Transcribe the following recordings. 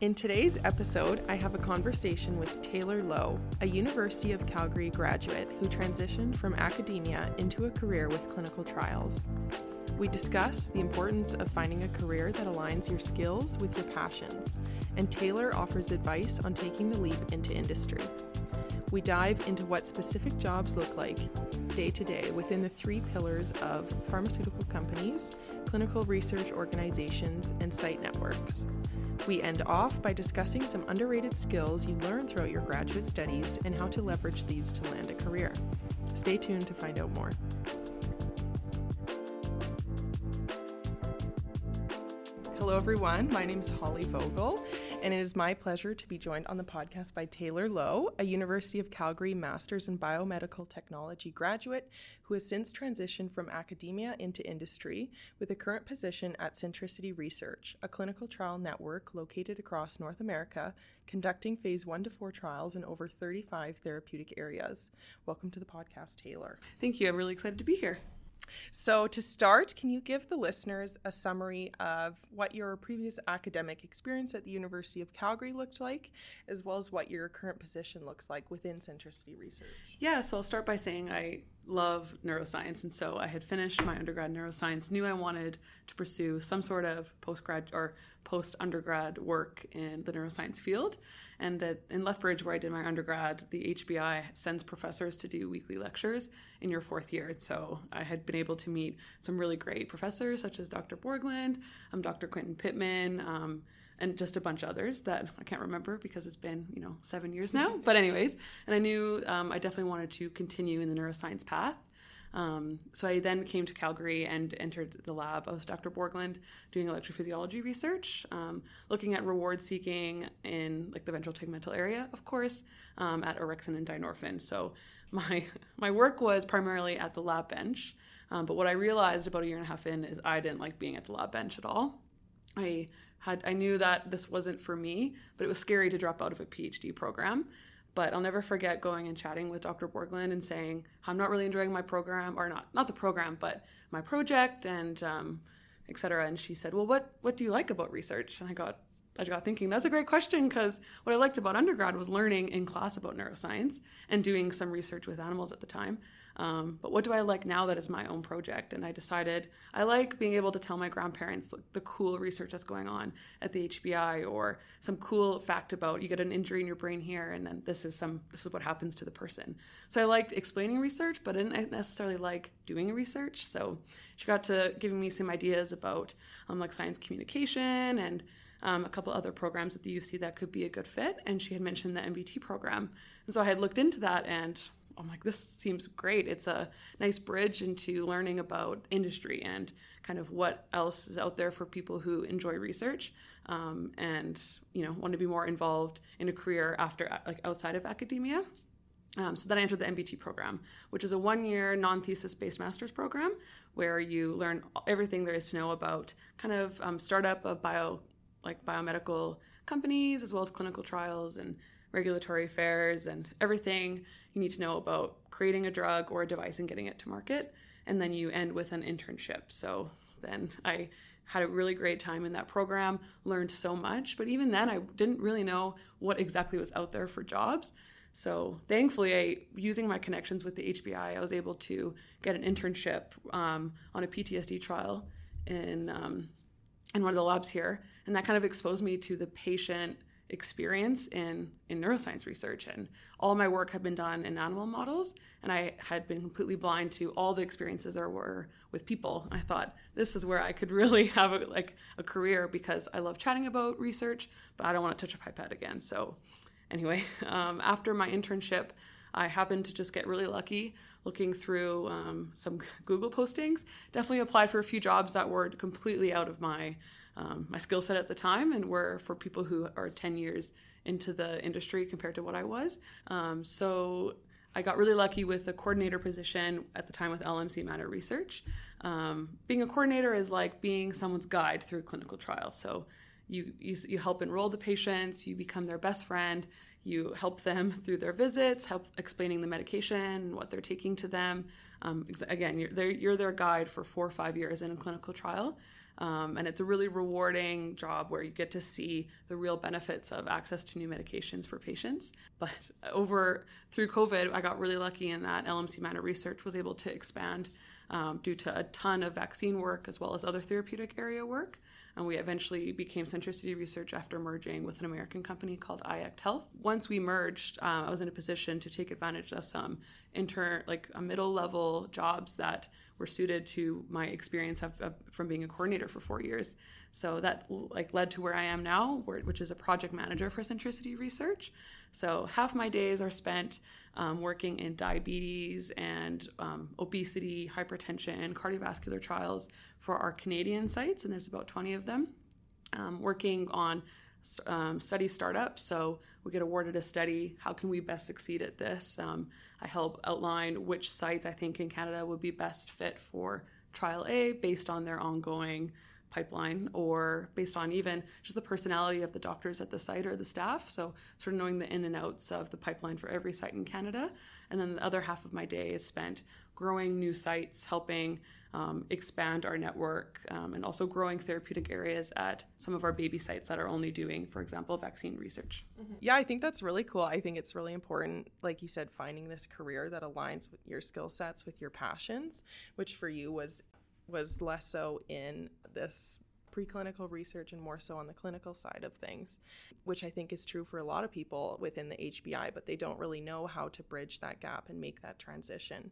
In today's episode, I have a conversation with Taylor Low, a University of Calgary graduate who transitioned from academia into a career with clinical trials. We discuss the importance of finding a career that aligns your skills with your passions, and Taylor offers advice on taking the leap into industry. We dive into what specific jobs look like day to day within the three pillars of pharmaceutical companies, clinical research organizations, and site networks. We end off by discussing some underrated skills you learn throughout your graduate studies and how to leverage these to land a career. Stay tuned to find out more. Hello, everyone. My name is Holly Vogel, and it is my pleasure to be joined on the podcast by Taylor Low, a University of Calgary Masters in Biomedical Technology graduate who has since transitioned from academia into industry with a current position at Centricity Research, a clinical trial network located across North America, conducting phase one to four trials in over 35 therapeutic areas. Welcome to the podcast, Taylor. Thank you. I'm really excited to be here. So, to start, can you give the listeners a summary of what your previous academic experience at the University of Calgary looked like, as well as what your current position looks like within Centricity Research? Yeah, so I'll start by saying I love neuroscience. And so I had finished my undergrad neuroscience, knew I wanted to pursue some sort of postgrad or post undergrad work in the neuroscience field. And at, in Lethbridge, where I did my undergrad, the HBI sends professors to do weekly lectures in your fourth year. So I had been able to meet some really great professors, such as Dr. Borgland, um, Dr. Quentin Pittman. Um, and just a bunch of others that I can't remember because it's been you know seven years now. But anyways, and I knew um, I definitely wanted to continue in the neuroscience path. Um, so I then came to Calgary and entered the lab of Dr. Borgland doing electrophysiology research, um, looking at reward seeking in like the ventral tegmental area, of course, um, at orexin and dynorphin. So my my work was primarily at the lab bench, um, but what I realized about a year and a half in is I didn't like being at the lab bench at all. I had I knew that this wasn't for me, but it was scary to drop out of a PhD program. But I'll never forget going and chatting with Dr. Borgland and saying, I'm not really enjoying my program, or not not the program, but my project and um, et cetera. And she said, Well, what what do you like about research? And I got I got thinking that's a great question because what I liked about undergrad was learning in class about neuroscience and doing some research with animals at the time. Um, but what do I like now that is my own project? And I decided I like being able to tell my grandparents the cool research that's going on at the HBI or some cool fact about you get an injury in your brain here and then this is some this is what happens to the person. So I liked explaining research, but I didn't necessarily like doing research. So she got to giving me some ideas about um, like science communication and um, a couple other programs at the UC that could be a good fit. And she had mentioned the MBT program. And so I had looked into that and I'm like, this seems great. It's a nice bridge into learning about industry and kind of what else is out there for people who enjoy research um, and you know want to be more involved in a career after like outside of academia. Um, so then I entered the MBT program, which is a one-year non-thesis based master's program where you learn everything there is to know about kind of um, startup of bio like biomedical companies as well as clinical trials and regulatory affairs and everything you need to know about creating a drug or a device and getting it to market. And then you end with an internship. So then I had a really great time in that program, learned so much. But even then, I didn't really know what exactly was out there for jobs. So thankfully, I, using my connections with the HBI, I was able to get an internship um, on a PTSD trial in um, in one of the labs here, and that kind of exposed me to the patient experience in in neuroscience research. And all my work had been done in animal models and i had been completely blind to all the experiences there were with people. I thought this is where i could really have a, like a career because i love chatting about research but i don't want to touch a pipette again. So anyway um, after my internship i happened to just get really lucky looking through um, some google postings definitely applied for a few jobs that were completely out of my um, my skill set at the time and were for people who are 10 years into the industry compared to what I was. Um, so I got really lucky with the coordinator position at the time with LMC Manna Research. Um, being a coordinator is like being someone's guide through clinical trials. So you, you, you help enroll the patients, you become their best friend, you help them through their visits, help explaining the medication, what they're taking to them. Um, again, you're, you're their guide for four or five years in a clinical trial. Um, and it's a really rewarding job where you get to see the real benefits of access to new medications for patients. But over through COVID, I got really lucky in that LMC Manna Research was able to expand um, due to a ton of vaccine work as well as other therapeutic area work. And we eventually became Centricity Research after merging with an American company called IACT Health. Once we merged, um, I was in a position to take advantage of some intern, like a middle level jobs that were suited to my experience of, of, from being a coordinator for four years. So that like led to where I am now, which is a project manager for Centricity Research. So half my days are spent um, working in diabetes and um, obesity, hypertension, cardiovascular trials for our Canadian sites, and there's about 20 of them. Um, working on um, study startups. So we get awarded a study. How can we best succeed at this? Um, I help outline which sites I think in Canada would be best fit for trial A based on their ongoing pipeline or based on even just the personality of the doctors at the site or the staff. So, sort of knowing the in and outs of the pipeline for every site in Canada. And then the other half of my day is spent growing new sites, helping um, expand our network, um, and also growing therapeutic areas at some of our baby sites that are only doing, for example, vaccine research. Mm-hmm. Yeah, I think that's really cool. I think it's really important, like you said, finding this career that aligns with your skill sets, with your passions, which for you was was less so in this preclinical research and more so on the clinical side of things, which I think is true for a lot of people within the HBI, but they don't really know how to bridge that gap and make that transition.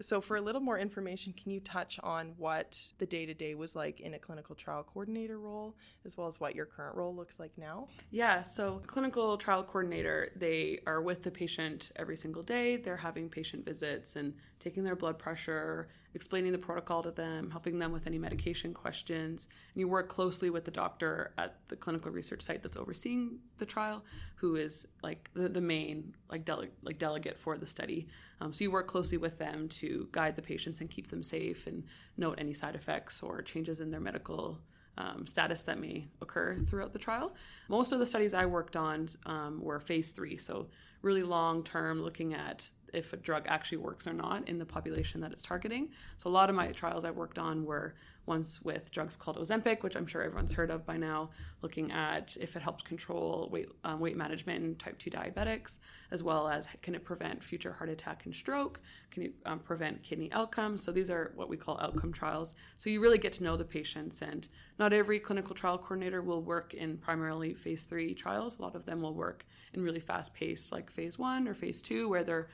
So, for a little more information, can you touch on what the day to day was like in a clinical trial coordinator role, as well as what your current role looks like now? Yeah, so clinical trial coordinator, they are with the patient every single day. They're having patient visits and taking their blood pressure, explaining the protocol to them, helping them with any medication questions. And you work closely with the doctor at the clinical research site that's overseeing the trial, who is like the, the main like, dele- like delegate for the study. Um, so you work closely with them to guide the patients and keep them safe and note any side effects or changes in their medical um, status that may occur throughout the trial. Most of the studies I worked on um, were phase three, so really long term, looking at if a drug actually works or not in the population that it's targeting. So a lot of my trials I worked on were ones with drugs called Ozempic, which I'm sure everyone's heard of by now, looking at if it helps control weight um, weight management in type 2 diabetics, as well as can it prevent future heart attack and stroke, can it um, prevent kidney outcomes. So these are what we call outcome trials. So you really get to know the patients, and not every clinical trial coordinator will work in primarily phase three trials. A lot of them will work in really fast paced, like phase one or phase two, where they're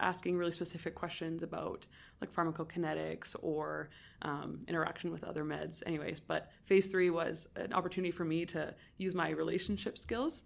asking really specific questions about like pharmacokinetics or um, interaction with other meds anyways but phase three was an opportunity for me to use my relationship skills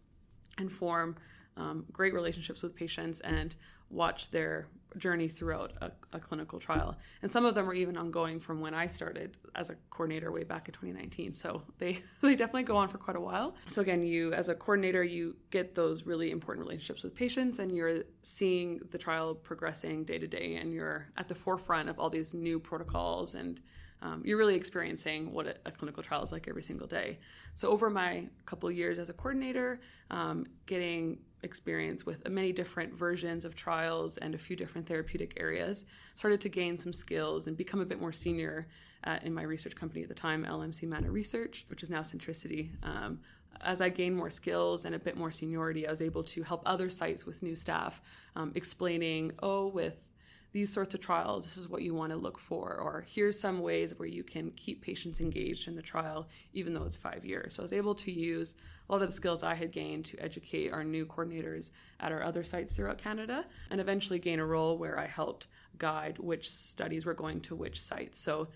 and form um, great relationships with patients and watch their journey throughout a, a, clinical trial. And some of them are even ongoing from when I started as a coordinator way back in 2019. So they, they definitely go on for quite a while. So again, you as a coordinator, you get those really important relationships with patients and you're seeing the trial progressing day to day and you're at the forefront of all these new protocols and um, you're really experiencing what a, clinical trial is like every single day. So over my couple years as a coordinator, um, getting experience with many different versions of trials and a few different therapeutic areas, started to gain some skills and become a bit more senior at, in my research company at the time, LMC Manna Research, which is now Centricity. Um, as I gained more skills and a bit more seniority, I was able to help other sites with new staff, um, explaining, oh, with these sorts of trials, this is what you want to look for, or here's some ways where you can keep patients engaged in the trial, even though it's five years. So I was able to use a lot of the skills I had gained to educate our new coordinators at our other sites throughout Canada, and eventually gain a role where I helped guide which studies were going to which sites. So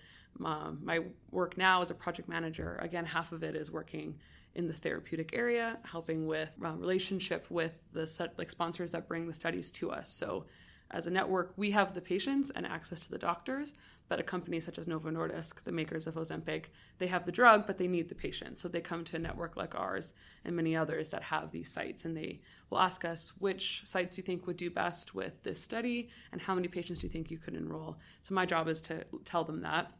um, my work now as a project manager, again, half of it is working in the therapeutic area, helping with uh, relationship with the like sponsors that bring the studies to us. So as a network, we have the patients and access to the doctors, but a company such as Novo Nordisk, the makers of Ozempic, they have the drug, but they need the patient. So they come to a network like ours and many others that have these sites, and they will ask us which sites you think would do best with this study, and how many patients do you think you could enroll. So my job is to tell them that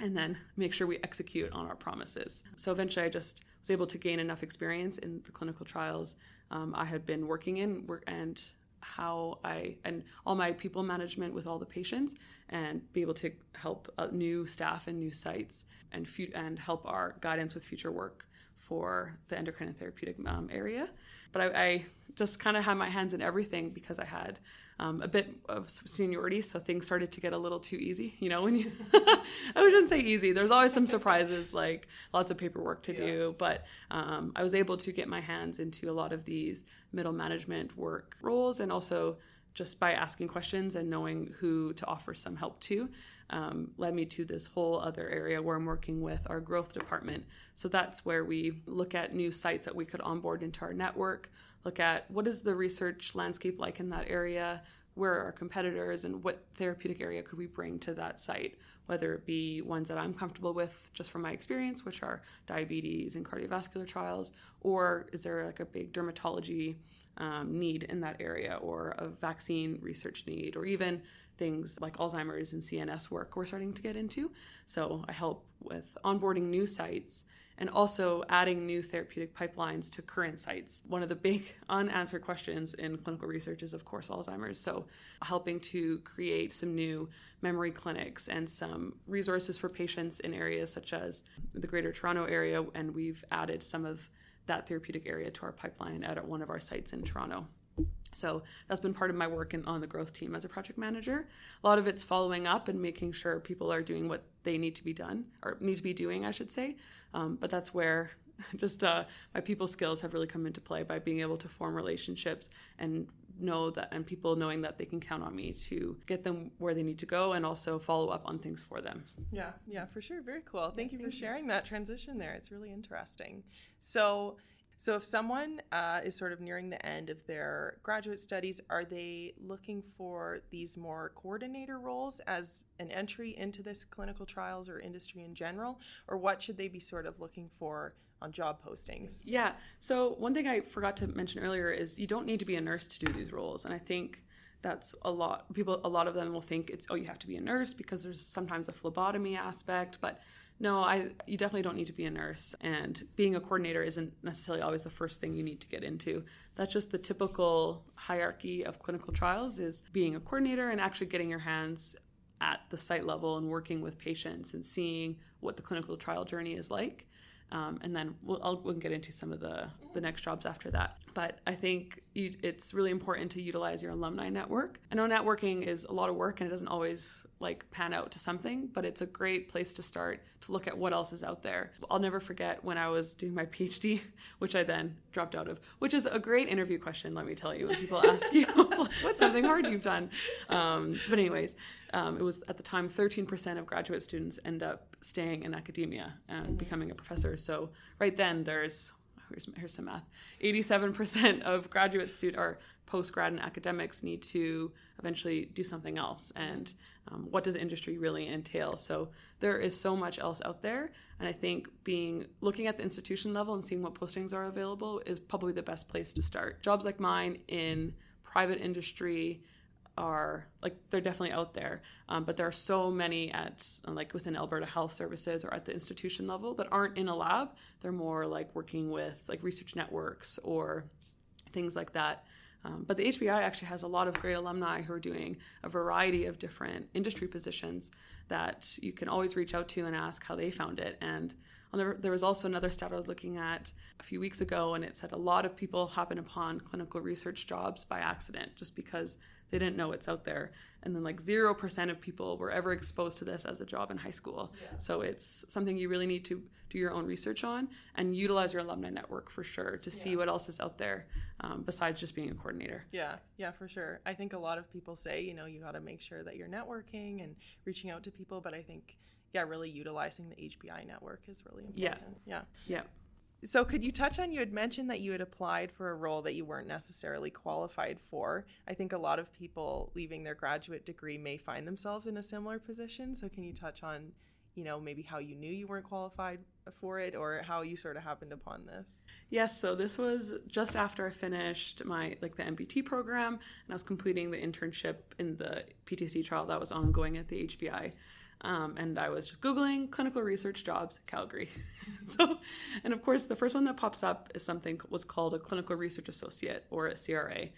and then make sure we execute on our promises. So eventually, I just was able to gain enough experience in the clinical trials um, I had been working in, and how I and all my people management with all the patients and be able to help uh, new staff and new sites and fu- and help our guidance with future work for the endocrine and therapeutic um, area. But I, I just kind of had my hands in everything because I had um, a bit of seniority, so things started to get a little too easy. You know, when you, I shouldn't say easy. There's always some surprises, like lots of paperwork to yeah. do. But um, I was able to get my hands into a lot of these middle management work roles, and also just by asking questions and knowing who to offer some help to um, led me to this whole other area where I'm working with our growth department. So that's where we look at new sites that we could onboard into our network, look at what is the research landscape like in that area, where are our competitors, and what therapeutic area could we bring to that site, whether it be ones that I'm comfortable with just from my experience, which are diabetes and cardiovascular trials, or is there like a big dermatology um, need in that area, or a vaccine research need, or even things like Alzheimer's and CNS work we're starting to get into. So I help with onboarding new sites and also adding new therapeutic pipelines to current sites. One of the big unanswered questions in clinical research is, of course, Alzheimer's. So, helping to create some new memory clinics and some resources for patients in areas such as the Greater Toronto area, and we've added some of that therapeutic area to our pipeline out at one of our sites in Toronto. So that's been part of my work in, on the growth team as a project manager. A lot of it's following up and making sure people are doing what they need to be done or need to be doing, I should say. Um, but that's where just uh, my people skills have really come into play by being able to form relationships and know that and people knowing that they can count on me to get them where they need to go and also follow up on things for them. Yeah, yeah, for sure. Very cool. Thank you for sharing that transition there. It's really interesting. So so, if someone uh, is sort of nearing the end of their graduate studies, are they looking for these more coordinator roles as an entry into this clinical trials or industry in general? Or what should they be sort of looking for on job postings? Yeah. So, one thing I forgot to mention earlier is you don't need to be a nurse to do these roles. And I think that's a lot people a lot of them will think it's oh you have to be a nurse because there's sometimes a phlebotomy aspect but no, I you definitely don't need to be a nurse and being a coordinator isn't necessarily always the first thing you need to get into. That's just the typical hierarchy of clinical trials is being a coordinator and actually getting your hands at the site level and working with patients and seeing what the clinical trial journey is like. Um, and then we'll, I'll, we'll get into some of the, the next jobs after that. But I think you, it's really important to utilize your alumni network. I know networking is a lot of work and it doesn't always like pan out to something, but it's a great place to start to look at what else is out there. I'll never forget when I was doing my PhD, which I then dropped out of, which is a great interview question, let me tell you. When people ask you, what's something hard you've done? Um, but, anyways, um, it was at the time 13% of graduate students end up staying in academia and mm-hmm. becoming a professor. So, right then, there's here's, here's some math. 87% of graduate student or post grad and academics need to eventually do something else. And um, what does industry really entail? So there is so much else out there. And i think being looking at the institution level and seeing what postings are available is probably the best place to start. Jobs like mine in private industry are like they're definitely out there um, but there are so many at like within alberta health services or at the institution level that aren't in a lab they're more like working with like research networks or things like that um, but the HBI actually has a lot of great alumni who are doing a variety of different industry positions that you can always reach out to and ask how they found it. And the, there was also another stat I was looking at a few weeks ago, and it said a lot of people happen upon clinical research jobs by accident just because they didn't know it's out there. And then like 0% of people were ever exposed to this as a job in high school. Yeah. So it's something you really need to do your own research on and utilize your alumni network for sure to see yeah. what else is out there um, besides just being a coordinator. Yeah, yeah, for sure. I think a lot of people say, you know, you got to make sure that you're networking and reaching out to people, but I think yeah, really utilizing the HBI network is really important. Yeah. Yeah. Yeah. So, could you touch on you had mentioned that you had applied for a role that you weren't necessarily qualified for? I think a lot of people leaving their graduate degree may find themselves in a similar position. So, can you touch on, you know, maybe how you knew you weren't qualified for it or how you sort of happened upon this? Yes, so this was just after I finished my like the MBT program and I was completing the internship in the PTSD trial that was ongoing at the HBI. Um, and I was just Googling clinical research jobs Calgary. so, and of course, the first one that pops up is something was called a clinical research associate or a CRA.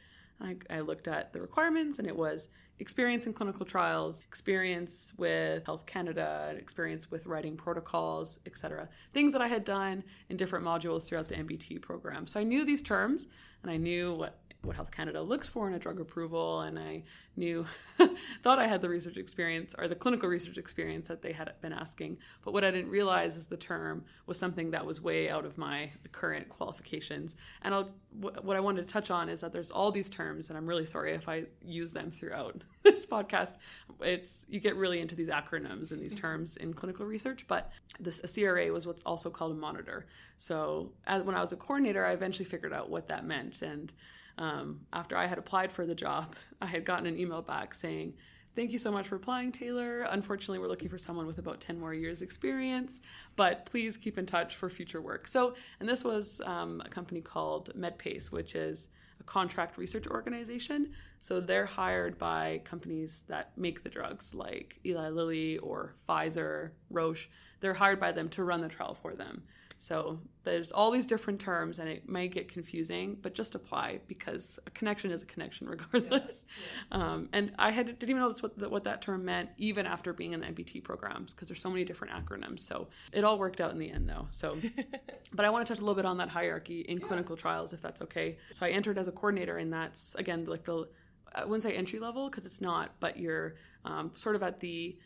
I, I looked at the requirements, and it was experience in clinical trials, experience with Health Canada, experience with writing protocols, etc. Things that I had done in different modules throughout the MBT program. So I knew these terms and I knew what what Health Canada looks for in a drug approval, and I knew, thought I had the research experience or the clinical research experience that they had been asking. But what I didn't realize is the term was something that was way out of my current qualifications. And I'll, what I wanted to touch on is that there's all these terms, and I'm really sorry if I use them throughout this podcast. It's you get really into these acronyms and these mm-hmm. terms in clinical research, but this a CRA was what's also called a monitor. So as, when I was a coordinator, I eventually figured out what that meant and um, after I had applied for the job, I had gotten an email back saying, Thank you so much for applying, Taylor. Unfortunately, we're looking for someone with about 10 more years' experience, but please keep in touch for future work. So, and this was um, a company called MedPace, which is a contract research organization. So they're hired by companies that make the drugs like Eli Lilly or Pfizer, Roche. They're hired by them to run the trial for them. So there's all these different terms, and it may get confusing, but just apply because a connection is a connection regardless. Yeah. Yeah. Um, and I had didn't even know what what that term meant even after being in the MBT programs because there's so many different acronyms. So it all worked out in the end, though. So, but I want to touch a little bit on that hierarchy in yeah. clinical trials, if that's okay. So I entered as a coordinator, and that's again like the I wouldn't say entry level because it's not, but you're um, sort of at the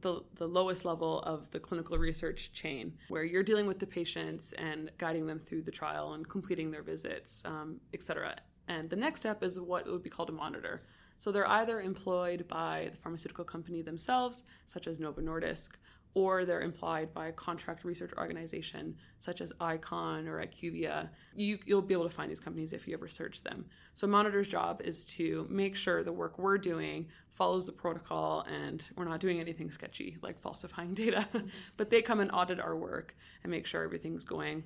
the, the lowest level of the clinical research chain, where you're dealing with the patients and guiding them through the trial and completing their visits, um, et cetera. And the next step is what would be called a monitor. So they're either employed by the pharmaceutical company themselves, such as Novo Nordisk, or they're implied by a contract research organization such as ICON or IQVIA. You, will be able to find these companies if you ever search them. So, Monitor's job is to make sure the work we're doing follows the protocol and we're not doing anything sketchy like falsifying data. but they come and audit our work and make sure everything's going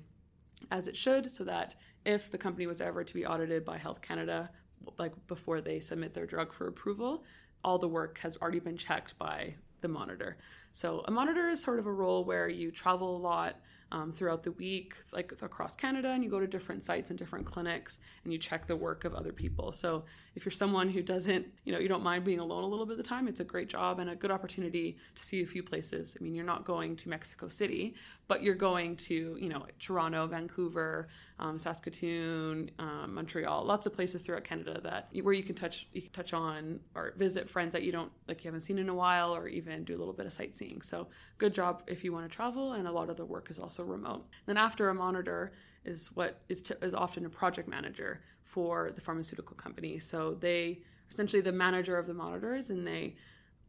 as it should so that if the company was ever to be audited by Health Canada, like before they submit their drug for approval, all the work has already been checked by the monitor. So a monitor is sort of a role where you travel a lot um, throughout the week, like across Canada, and you go to different sites and different clinics and you check the work of other people. So if you're someone who doesn't, you know, you don't mind being alone a little bit of the time, it's a great job and a good opportunity to see a few places. I mean, you're not going to Mexico City, but you're going to, you know, Toronto, Vancouver, um, Saskatoon, um, Montreal, lots of places throughout Canada that where you can touch you can touch on or visit friends that you don't like you haven't seen in a while, or even do a little bit of sightseeing. So good job if you want to travel, and a lot of the work is also remote. Then after a monitor is what is t- is often a project manager for the pharmaceutical company. So they essentially the manager of the monitors, and they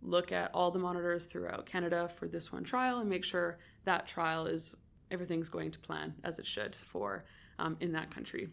look at all the monitors throughout Canada for this one trial and make sure that trial is everything's going to plan as it should for um, in that country.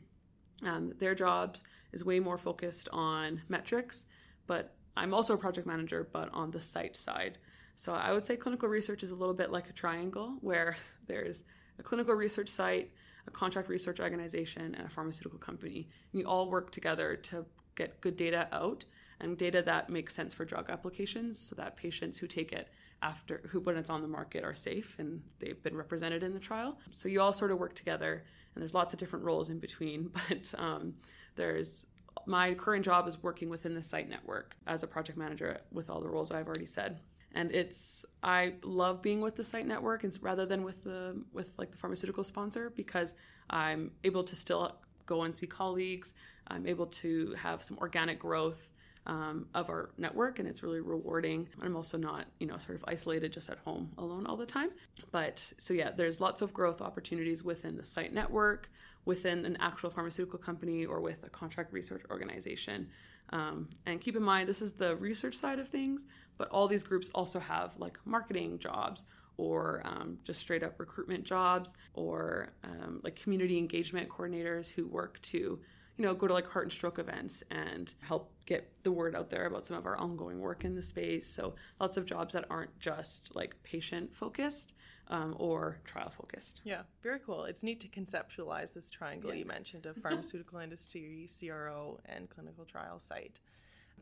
Um, their jobs is way more focused on metrics, but I'm also a project manager, but on the site side. So I would say clinical research is a little bit like a triangle where there's a clinical research site, a contract research organization, and a pharmaceutical company. And you all work together to get good data out and data that makes sense for drug applications so that patients who take it after who when it's on the market are safe and they've been represented in the trial. So you all sort of work together and there's lots of different roles in between, but um, there's my current job is working within the site network as a project manager with all the roles I've already said. And it's I love being with the site network and rather than with the with like the pharmaceutical sponsor because I'm able to still go and see colleagues. I'm able to have some organic growth um, of our network, and it's really rewarding. I'm also not, you know, sort of isolated just at home alone all the time. But so yeah, there's lots of growth opportunities within the site network, within an actual pharmaceutical company, or with a contract research organization. Um, and keep in mind, this is the research side of things, but all these groups also have like marketing jobs or um, just straight up recruitment jobs or um, like community engagement coordinators who work to you know, go to like heart and stroke events and help get the word out there about some of our ongoing work in the space. So lots of jobs that aren't just like patient focused um, or trial focused. Yeah, very cool. It's neat to conceptualize this triangle yeah. you mentioned of pharmaceutical industry, CRO, and clinical trial site.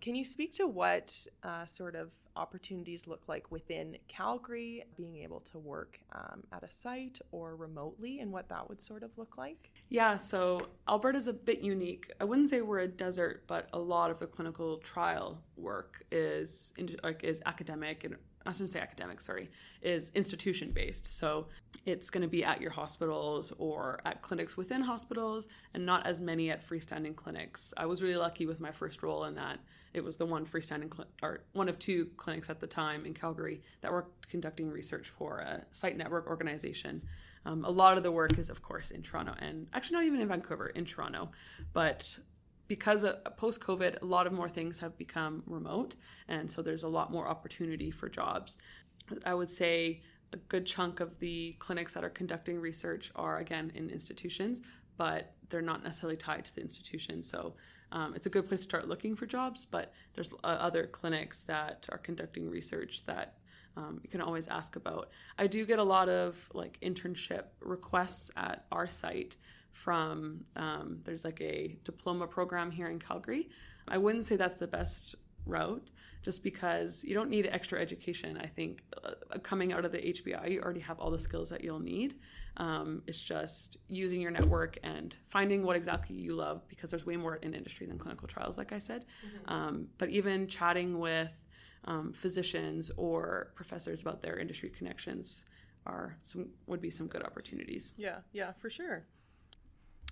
Can you speak to what uh, sort of opportunities look like within Calgary, being able to work um, at a site or remotely, and what that would sort of look like? Yeah, so Alberta's a bit unique. I wouldn't say we're a desert, but a lot of the clinical trial work is like is academic and I shouldn't say academic, sorry, is institution based. So it's going to be at your hospitals or at clinics within hospitals and not as many at freestanding clinics. I was really lucky with my first role in that it was the one freestanding cl- or one of two clinics at the time in Calgary that were conducting research for a site network organization. Um, a lot of the work is, of course, in Toronto and actually not even in Vancouver, in Toronto. But because uh, post COVID, a lot of more things have become remote, and so there's a lot more opportunity for jobs. I would say a good chunk of the clinics that are conducting research are again in institutions, but they're not necessarily tied to the institution. So um, it's a good place to start looking for jobs. But there's uh, other clinics that are conducting research that um, you can always ask about. I do get a lot of like internship requests at our site from um, there's like a diploma program here in Calgary. I wouldn't say that's the best route just because you don't need extra education. I think uh, coming out of the HBI, you already have all the skills that you'll need. Um, it's just using your network and finding what exactly you love because there's way more in industry than clinical trials, like I said. Mm-hmm. Um, but even chatting with um, physicians or professors about their industry connections are some would be some good opportunities. Yeah, yeah, for sure.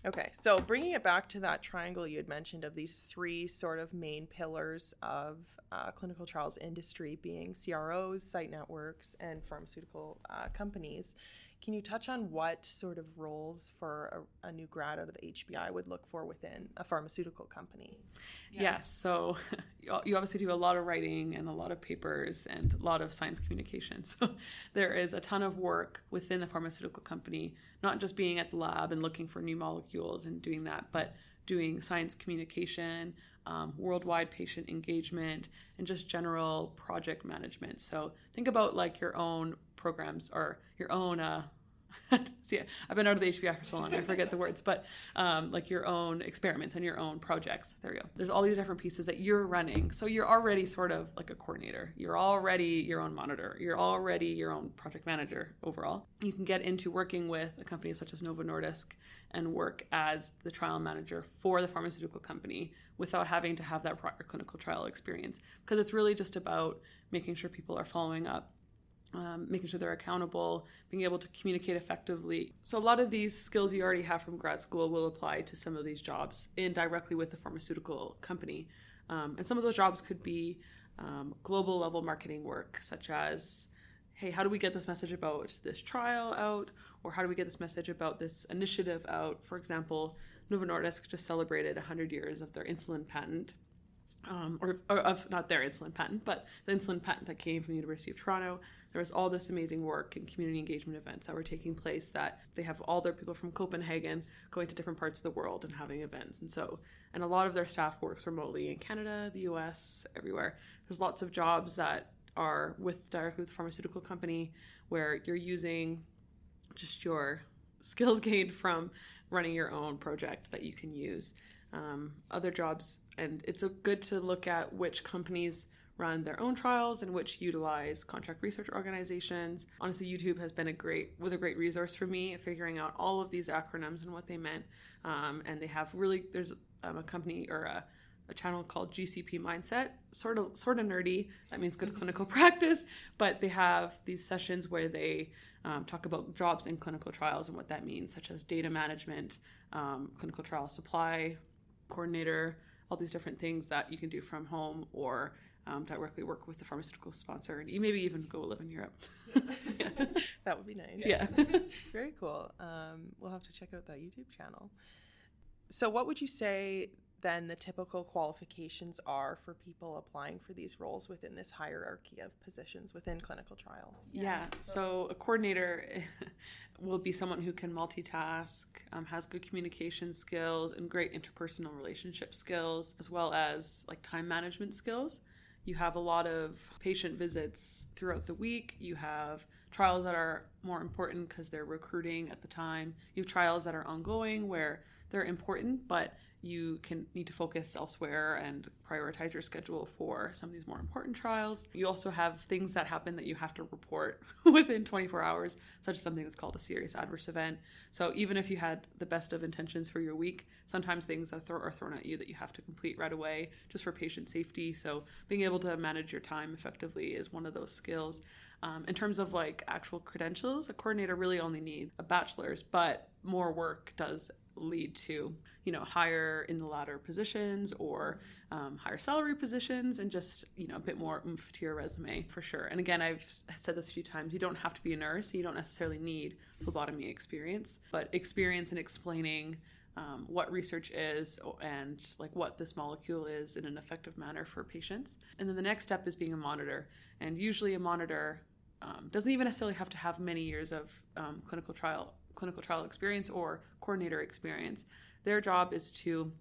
Okay, so bringing it back to that triangle you had mentioned of these three sort of main pillars of uh, clinical trials industry being CROs, site networks, and pharmaceutical uh, companies. Can you touch on what sort of roles for a, a, new grad out of the HBI would look for within a pharmaceutical company? Yeah. Yes. So you obviously do a lot of writing and a lot of papers and a lot of science communication. So there is a ton of work within the pharmaceutical company, not just being at the lab and looking for new molecules and doing that, but doing science communication, um, worldwide patient engagement, and just general project management. So think about like your own programs or your own uh, See, I've been out of the HBI for so long, I forget the words, but um, like your own experiments and your own projects. There we go. There's all these different pieces that you're running. So you're already sort of like a coordinator. You're already your own monitor. You're already your own project manager overall. You can get into working with a company such as Novo Nordisk and work as the trial manager for the pharmaceutical company without having to have that prior clinical trial experience because it's really just about making sure people are following up um, making sure they're accountable, being able to communicate effectively. So, a lot of these skills you already have from grad school will apply to some of these jobs indirectly with the pharmaceutical company. Um, and some of those jobs could be um, global level marketing work, such as hey, how do we get this message about this trial out? Or how do we get this message about this initiative out? For example, Novo Nordisk just celebrated 100 years of their insulin patent um, or, or, of not their insulin patent, but the insulin patent that came from the University of Toronto. There was all this amazing work and community engagement events that were taking place. That they have all their people from Copenhagen going to different parts of the world and having events, and so and a lot of their staff works remotely in Canada, the U.S., everywhere. There's lots of jobs that are with directly with the pharmaceutical company where you're using just your skills gained from running your own project that you can use. Um, other jobs and it's a good to look at which companies run their own trials and which utilize contract research organizations. Honestly, YouTube has been a great was a great resource for me figuring out all of these acronyms and what they meant. Um, and they have really there's um, a company or a, a, channel called GCP Mindset, sort of sort of nerdy. That means good clinical practice, but they have these sessions where they um, talk about jobs in clinical trials and what that means, such as data management, um, clinical trial supply coordinator all these different things that you can do from home or um, directly work with the pharmaceutical sponsor and you maybe even go live in Europe. yeah. that would be nice. Yeah. Very cool. Um, we'll have to check out that YouTube channel. So, what would you say then the typical qualifications are for people applying for these roles within this hierarchy of positions within clinical trials? Yeah. yeah. So, a coordinator will be someone who can multitask, um, has good communication skills, and great interpersonal relationship skills, as well as like time management skills. You have a lot of patient visits throughout the week. You have trials that are more important because they're recruiting at the time. You have trials that are ongoing where they're important, but you can need to focus elsewhere and prioritize your schedule for some of these more important trials. You also have things that happen that you have to report within 24 hours, such as something that's called a serious adverse event. So even if you had the best of intentions for your week, sometimes things are, th- are thrown at you that you have to complete right away just for patient safety. So being able to manage your time effectively is one of those skills. Um, in terms of like actual credentials, a coordinator really only needs a bachelor's, but more work does lead to you know higher in the ladder positions or um, higher salary positions and just you know a bit more oomph to your resume for sure. And again i've said this a few times you don't have to be a nurse you don't necessarily need phlebotomy experience but experience in explaining um, what research is and like what this molecule is in an effective manner for patients. And then the next step is being a monitor. And usually a monitor um, doesn't even necessarily have to have many years of um, clinical trial clinical trial experience or coordinator experience. Their job is to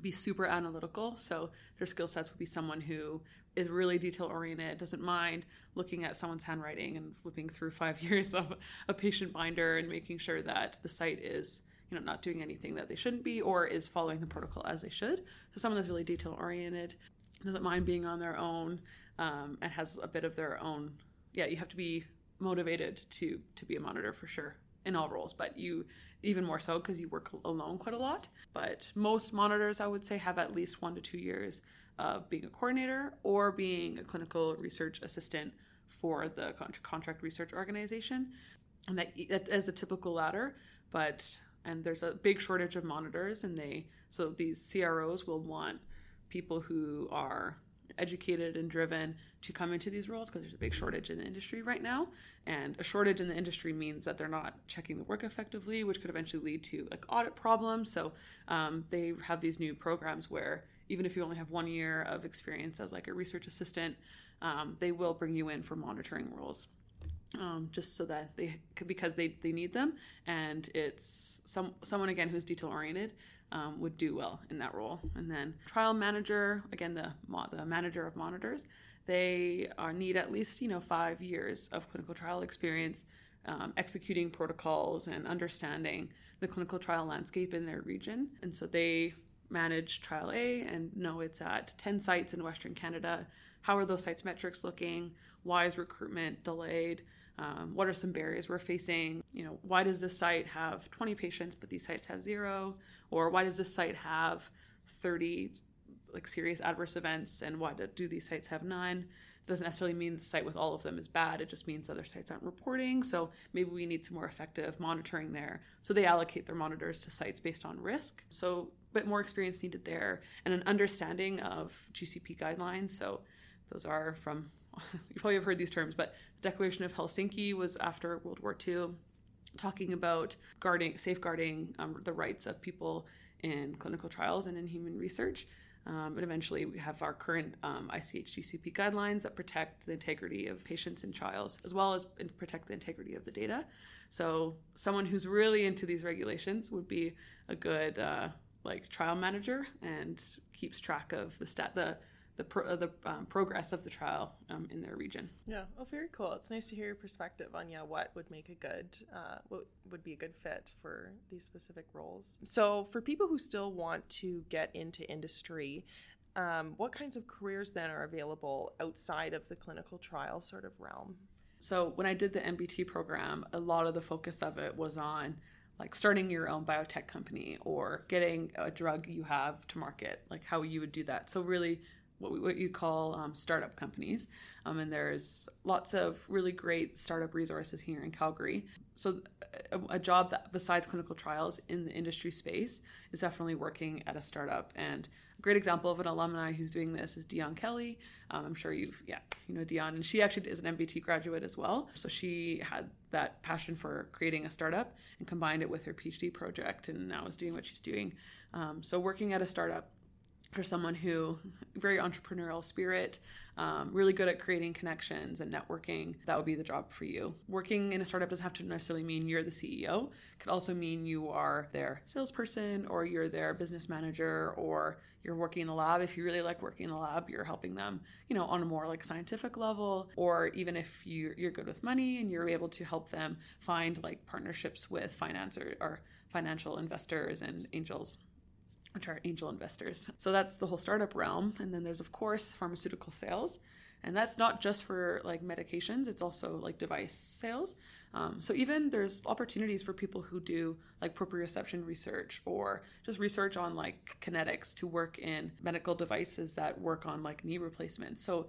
be super analytical. So their skill sets would be someone who is really detail oriented, doesn't mind looking at someone's handwriting and flipping through five years of a patient binder and making sure that the site is you know not doing anything that they shouldn't be or is following the protocol as they should. So someone that's really detail oriented, doesn't mind being on their own, um, and has a bit of their own. Yeah, you have to be motivated to to be a monitor for sure in all roles, but you even more so because you work alone quite a lot. But most monitors, I would say, have at least one to two years of being a coordinator or being a clinical research assistant for the contract research organization. And that, that is the typical ladder, but and there's a big shortage of monitors, and they so these CROs will want people who are educated and driven to come into these roles because there's a big shortage in the industry right now. And a shortage in the industry means that they're not checking the work effectively, which could eventually lead to like audit problems. So um, they have these new programs where even if you only have one year of experience as like a research assistant, um, they will bring you in for monitoring roles. Um, just so that they because they, they need them and it's some someone again who's detail oriented um, would do well in that role. And then trial manager, again the the manager of monitors, they are, need at least you know five years of clinical trial experience, um, executing protocols and understanding the clinical trial landscape in their region. And so they manage trial A and know it's at 10 sites in Western Canada. How are those sites metrics looking? Why is recruitment delayed? Um, what are some barriers we're facing? You know, why does this site have 20 patients but these sites have zero? Or why does this site have 30 like serious adverse events and why do these sites have none? It doesn't necessarily mean the site with all of them is bad. It just means other sites aren't reporting. So maybe we need some more effective monitoring there. So they allocate their monitors to sites based on risk. So a bit more experience needed there and an understanding of GCP guidelines. So those are from you probably have heard these terms, but the Declaration of Helsinki was after World War II, talking about guarding, safeguarding um, the rights of people in clinical trials and in human research. Um, and eventually, we have our current um, ICH GCP guidelines that protect the integrity of patients in trials, as well as protect the integrity of the data. So, someone who's really into these regulations would be a good uh, like trial manager and keeps track of the stat the the pro- uh, the um, progress of the trial um, in their region. Yeah. Oh, very cool. It's nice to hear your perspective on yeah what would make a good uh, what would be a good fit for these specific roles. So for people who still want to get into industry. Um, what kinds of careers then are available outside of the clinical trial sort of realm? So, when I did the MBT program, a lot of the focus of it was on like starting your own biotech company or getting a drug you have to market, like how you would do that. So, really what, we, what you call um, startup companies. Um, and there's lots of really great startup resources here in Calgary. So, a, a, job that, besides clinical trials in the industry space, is definitely working at a startup. And a great example of an alumni who's doing this is Dion Kelly. Um, I'm sure you've, yeah, you know Dion. And she actually is an MBT graduate as well. So, she had that passion for creating a startup and combined it with her PhD project and now is doing what she's doing. Um, so, working at a startup for someone who very entrepreneurial spirit um, really good at creating connections and networking that would be the job for you. Working in a startup doesn't have to necessarily mean you're the ceo it could also mean you are their salesperson or you're their business manager or you're working in the lab. If you really like working in the lab you're helping them you know on a more like scientific level. Or even if you, you're good with money and you're able to help them find like partnerships with finance or, or financial investors and angels which are angel investors. So that's the whole startup realm. And then there's, of course, pharmaceutical sales. And that's not just for like medications, it's also like device sales. Um, so even there's opportunities for people who do like proprioception research or just research on like kinetics to work in medical devices that work on like knee replacements. So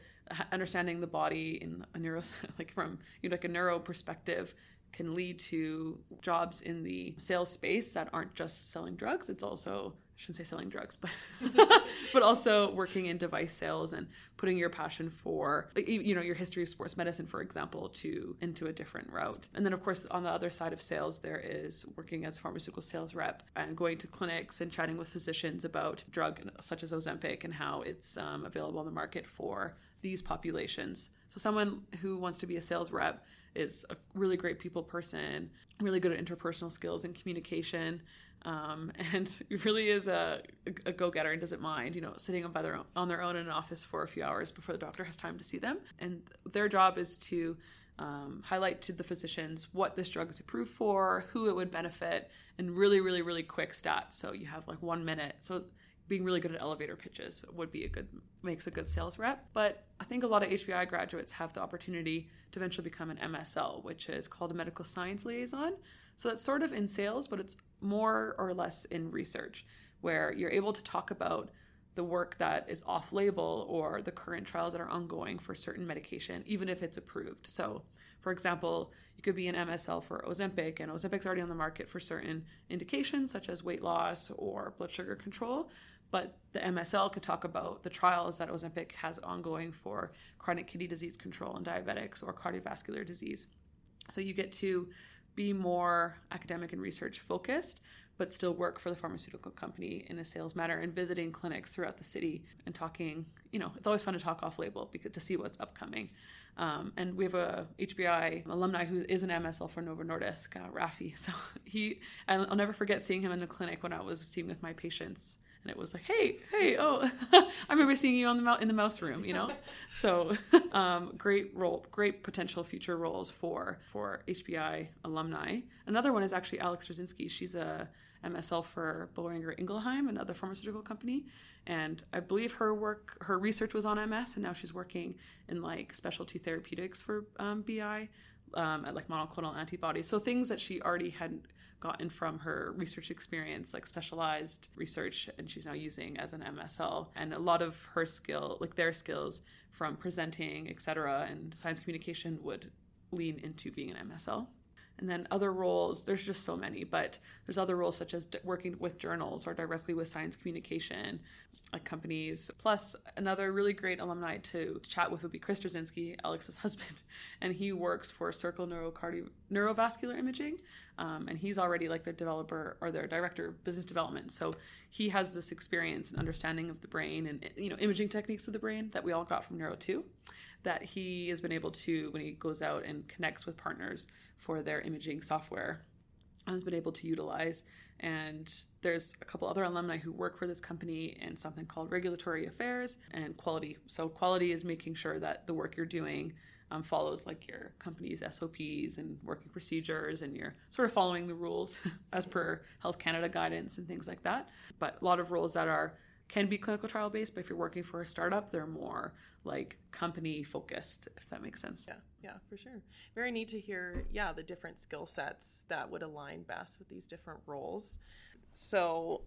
understanding the body in a neuro, like from you know, like a neuro perspective can lead to jobs in the sales space that aren't just selling drugs. It's also I shouldn't say selling drugs, but but also working in device sales and putting your passion for you know your history of sports medicine, for example, to into a different route. And then of course on the other side of sales, there is working as a pharmaceutical sales rep and going to clinics and chatting with physicians about drug such as Ozempic and how it's um, available on the market for these populations. So someone who wants to be a sales rep is a really great people person, really good at interpersonal skills and communication, um, and really is a, a go-getter and doesn't mind, you know, sitting on, by their own, on their own in an office for a few hours before the doctor has time to see them. And their job is to um, highlight to the physicians what this drug is approved for, who it would benefit, and really, really, really quick stats. So you have like one minute. So being really good at elevator pitches would be a good makes a good sales rep. But I think a lot of HBI graduates have the opportunity to eventually become an MSL, which is called a medical science liaison. So that's sort of in sales, but it's more or less in research, where you're able to talk about the work that is off label or the current trials that are ongoing for certain medication, even if it's approved. So, for example, you could be an MSL for Ozempic, and Ozempic's already on the market for certain indications such as weight loss or blood sugar control. But the MSL could talk about the trials that Ozempic has ongoing for chronic kidney disease control and diabetics or cardiovascular disease. So you get to be more academic and research focused, but still work for the pharmaceutical company in a sales manner and visiting clinics throughout the city and talking. You know, it's always fun to talk off label because to see what's upcoming. Um, and we have a HBI alumni who is an MSL for Novo Nordisk, uh, Rafi. So he, I'll never forget seeing him in the clinic when I was seeing with my patients and it was like, hey, hey, oh, I remember seeing you on the in the mouse room, you know. so, um, great role, great potential future roles for for HBI alumni. Another one is actually Alex Rosinski. She's a MSL for Boehringer Ingelheim, another pharmaceutical company, and I believe her work, her research was on MS, and now she's working in like specialty therapeutics for um, BI. Um, at like monoclonal antibodies, so things that she already had gotten from her research experience, like specialized research, and she's now using as an MSL. And a lot of her skill, like their skills from presenting, etc., and science communication would lean into being an MSL. And then other roles, there's just so many, but there's other roles such as working with journals or directly with science communication, like companies. Plus, another really great alumni to chat with would be Chris Drzinski, Alex's husband, and he works for Circle Neurocardio- Neurovascular Imaging, um, and he's already like their developer or their director of business development. So he has this experience and understanding of the brain and you know imaging techniques of the brain that we all got from Neuro Two that he has been able to, when he goes out and connects with partners for their imaging software, has been able to utilize. And there's a couple other alumni who work for this company in something called regulatory affairs and quality. So, quality is making sure that the work you're doing um, follows like your company's SOPs and working procedures, and you're sort of following the rules as per Health Canada guidance and things like that. But a lot of roles that are can be clinical trial based, but if you're working for a startup, they're more like company focused, if that makes sense. Yeah, yeah, for sure. Very neat to hear, yeah, the different skill sets that would align best with these different roles. So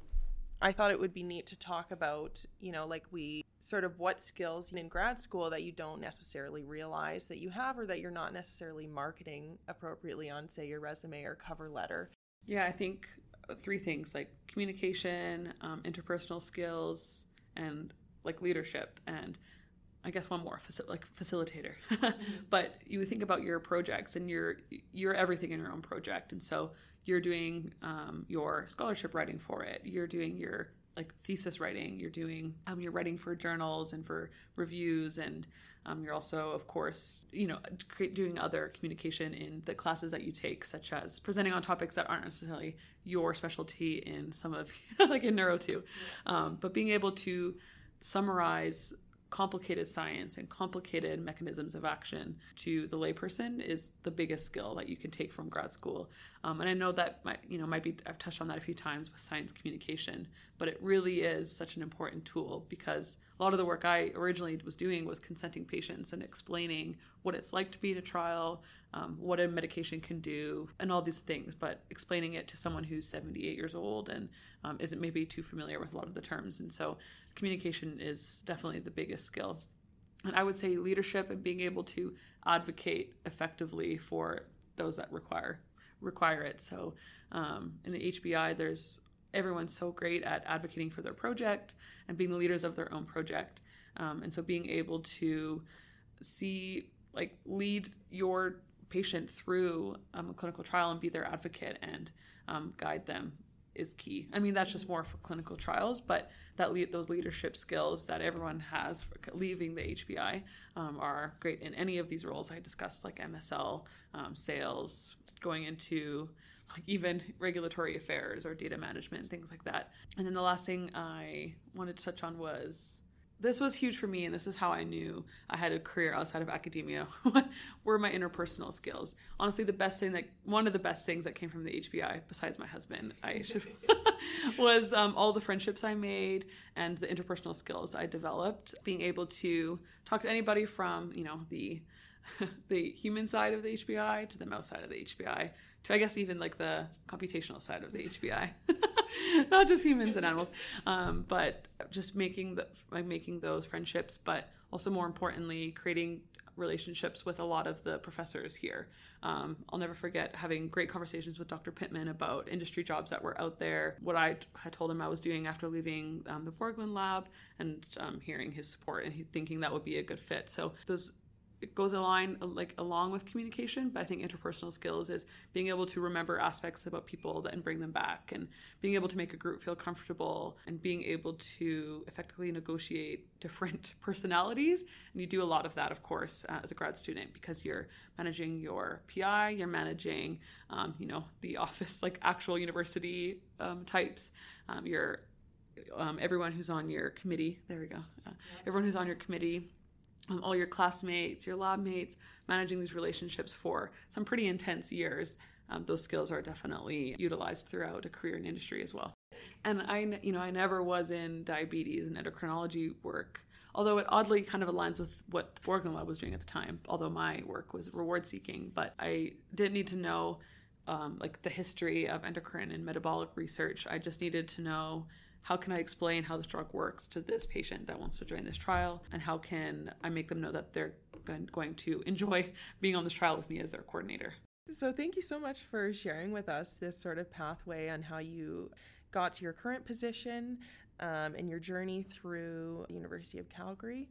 I thought it would be neat to talk about, you know, like we sort of what skills in grad school that you don't necessarily realize that you have or that you're not necessarily marketing appropriately on, say, your resume or cover letter. Yeah, I think three things like communication, um, interpersonal skills, and like leadership. And I guess one more, faci- like facilitator. mm-hmm. But you think about your projects, and you're you're everything in your own project, and so you're doing um, your scholarship writing for it. You're doing your like thesis writing. You're doing um, you're writing for journals and for reviews, and um, you're also, of course, you know, doing other communication in the classes that you take, such as presenting on topics that aren't necessarily your specialty in some of like in neuro two, um, but being able to summarize complicated science and complicated mechanisms of action to the layperson is the biggest skill that you can take from grad school. Um, and I know that might, you know, might be, I've touched on that a few times with science communication, but it really is such an important tool because a lot of the work I originally was doing was consenting patients and explaining what it's like to be in a trial, um, what a medication can do, and all these things, but explaining it to someone who's 78 years old and um, isn't maybe too familiar with a lot of the terms. And so communication is definitely the biggest skill. And I would say leadership and being able to advocate effectively for those that require require it. So um, in the HBI, there's everyone's so great at advocating for their project and being the leaders of their own project. Um, and so being able to see like lead your patient through um, a clinical trial and be their advocate and um, guide them is key. I mean, that's just more for clinical trials, but that lead, those leadership skills that everyone has for leaving the HBI um, are great in any of these roles I discussed, like MSL, um, sales, going into like even regulatory affairs or data management, things like that. And then the last thing I wanted to touch on was this was huge for me and this is how i knew i had a career outside of academia were my interpersonal skills honestly the best thing that one of the best things that came from the hbi besides my husband i should was um, all the friendships i made and the interpersonal skills i developed being able to talk to anybody from you know the the human side of the hbi to the mouse side of the hbi to I guess even like the computational side of the HBI, not just humans and animals, um, but just making the like making those friendships, but also more importantly, creating relationships with a lot of the professors here. Um, I'll never forget having great conversations with Dr. Pittman about industry jobs that were out there, what I had told him I was doing after leaving um, the Borgland lab, and um, hearing his support and he, thinking that would be a good fit. So those it goes along like along with communication but i think interpersonal skills is being able to remember aspects about people and bring them back and being able to make a group feel comfortable and being able to effectively negotiate different personalities. And you do a lot of that of course uh, as a grad student because you're managing your pi you're managing um, you know the office like actual university um, types. Um, you're um, everyone who's on your committee there we go uh, everyone who's on your committee um, all your classmates, your lab mates, managing these relationships for some pretty intense years. Um, those skills are definitely utilized throughout a career in industry as well. And I, you know, I never was in diabetes and endocrinology work, although it oddly kind of aligns with what the Borgland Lab was doing at the time. Although my work was reward seeking, but I didn't need to know um, like the history of endocrine and metabolic research. I just needed to know how can I explain how this drug works to this patient that wants to join this trial? And how can I make them know that they're going to enjoy being on this trial with me as their coordinator? So, thank you so much for sharing with us this sort of pathway on how you got to your current position um, and your journey through University of Calgary.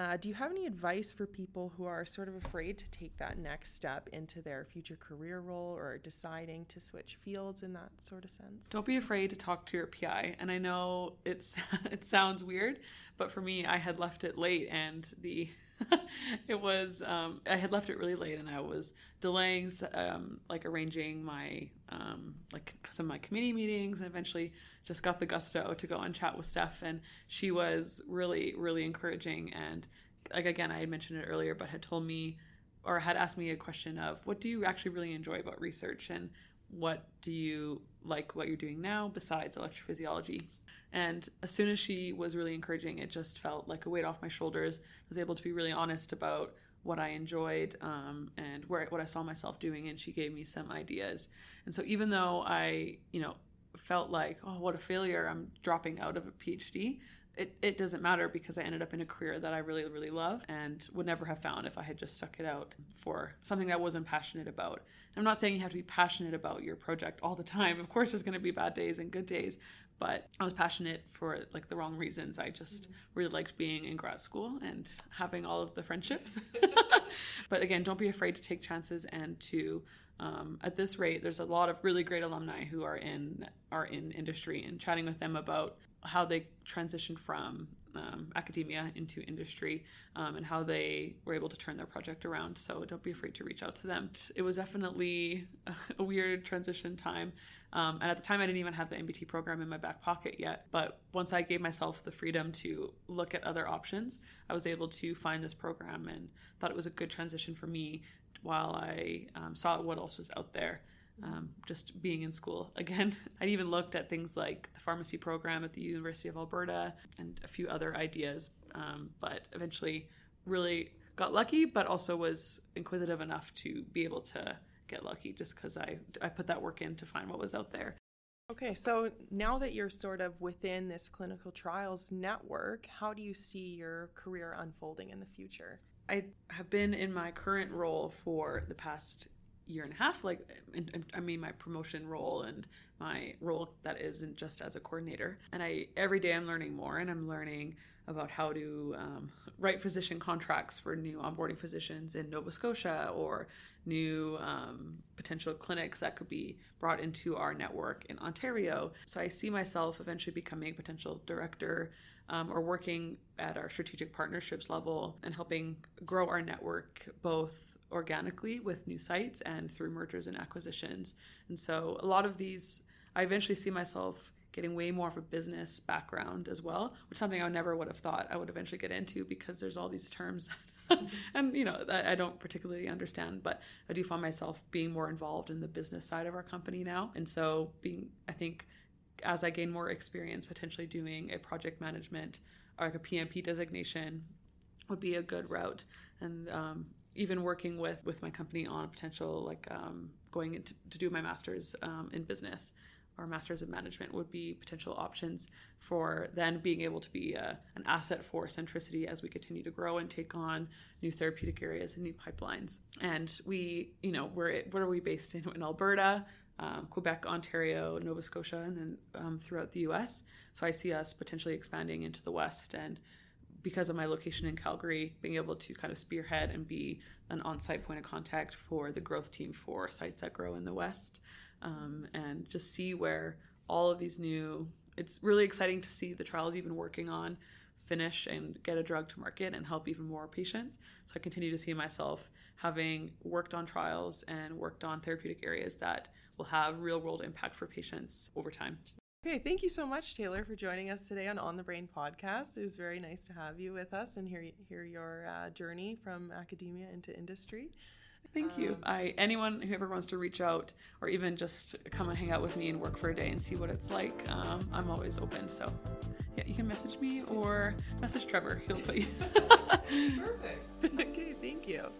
Uh, do you have any advice for people who are sort of afraid to take that next step into their future career role or deciding to switch fields in that sort of sense? Don't be afraid to talk to your PI. And I know it's it sounds weird, but for me, I had left it late, and the it was um, I had left it really late, and I was delaying um, like arranging my um, like some of my committee meetings, and eventually just got the gusto to go and chat with Steph, and she was really really encouraging, and like again I had mentioned it earlier, but had told me or had asked me a question of what do you actually really enjoy about research and what do you like what you're doing now besides electrophysiology? And as soon as she was really encouraging it just felt like a weight off my shoulders. I was able to be really honest about what I enjoyed um, and where what I saw myself doing and she gave me some ideas. And so even though I you know felt like oh what a failure I'm dropping out of a PhD it, it doesn't matter because I ended up in a career that I really, really love and would never have found if I had just stuck it out for something I wasn't passionate about. I'm not saying you have to be passionate about your project all the time. Of course, there's going to be bad days and good days, but I was passionate for like the wrong reasons. I just mm-hmm. really liked being in grad school and having all of the friendships. but again, don't be afraid to take chances and to um, at this rate, there's a lot of really great alumni who are in are in industry, and chatting with them about how they transitioned from um, academia into industry um, and how they were able to turn their project around. So don't be afraid to reach out to them. It was definitely a, weird transition time. Um, and at the time, I didn't even have the MBT program in my back pocket yet. But once I gave myself the freedom to look at other options, I was able to find this program and thought it was a good transition for me while I um, saw what else was out there um, just being in school again. I even looked at things like the pharmacy program at the University of Alberta and a few other ideas, um, but eventually really got lucky, but also was inquisitive enough to be able to get lucky just because I, I put that work in to find what was out there. Okay, so now that you're sort of within this clinical trials network, how do you see your career unfolding in the future? I have been in my current role for the past year and a half like i mean my promotion role and my role that isn't just as a coordinator. And i every day i'm learning more and i'm learning about how to um, write physician contracts for new onboarding physicians in nova scotia or new um, potential clinics that could be brought into our network in ontario. So i see myself eventually becoming a potential director um, or working at our strategic partnerships level and helping grow our network both organically with new sites and through mergers and acquisitions. And so a lot of these, I eventually see myself getting way more of a business background as well, which is something I never would have thought I would eventually get into because there's all these terms that, and you know, I don't particularly understand, but I do find myself being more involved in the business side of our company now. And so being, I think, as I gain more experience, potentially doing a project management or like a PMP designation would be a good route. And um, even working with with my company on potential like um, going into to do my master's um, in business or master's of management would be potential options for then being able to be a, an asset for centricity as we continue to grow and take on new therapeutic areas and new pipelines and we you know we're where are we based in in alberta um, Quebec, Ontario, Nova Scotia, and then um, throughout the US. So I see us potentially expanding into the West and because of my location in Calgary, being able to kind of spearhead and be an on site point of contact for the growth team for sites that grow in the West um, and just see where all of these new, it's really exciting to see the trials you've been working on finish and get a drug to market and help even more patients. So I continue to see myself having worked on trials and worked on therapeutic areas that will have real world impact for patients over time. Okay, thank you so much, Taylor, for joining us today on On the Brain podcast. It was very nice to have you with us and hear hear your uh, journey from academia into industry. Thank you. Um, I anyone who ever wants to reach out or even just come and hang out with me and work for a day and see what it's like, um, I'm always open. So, yeah, you can message me or message Trevor. He'll put you. Perfect. okay, thank you.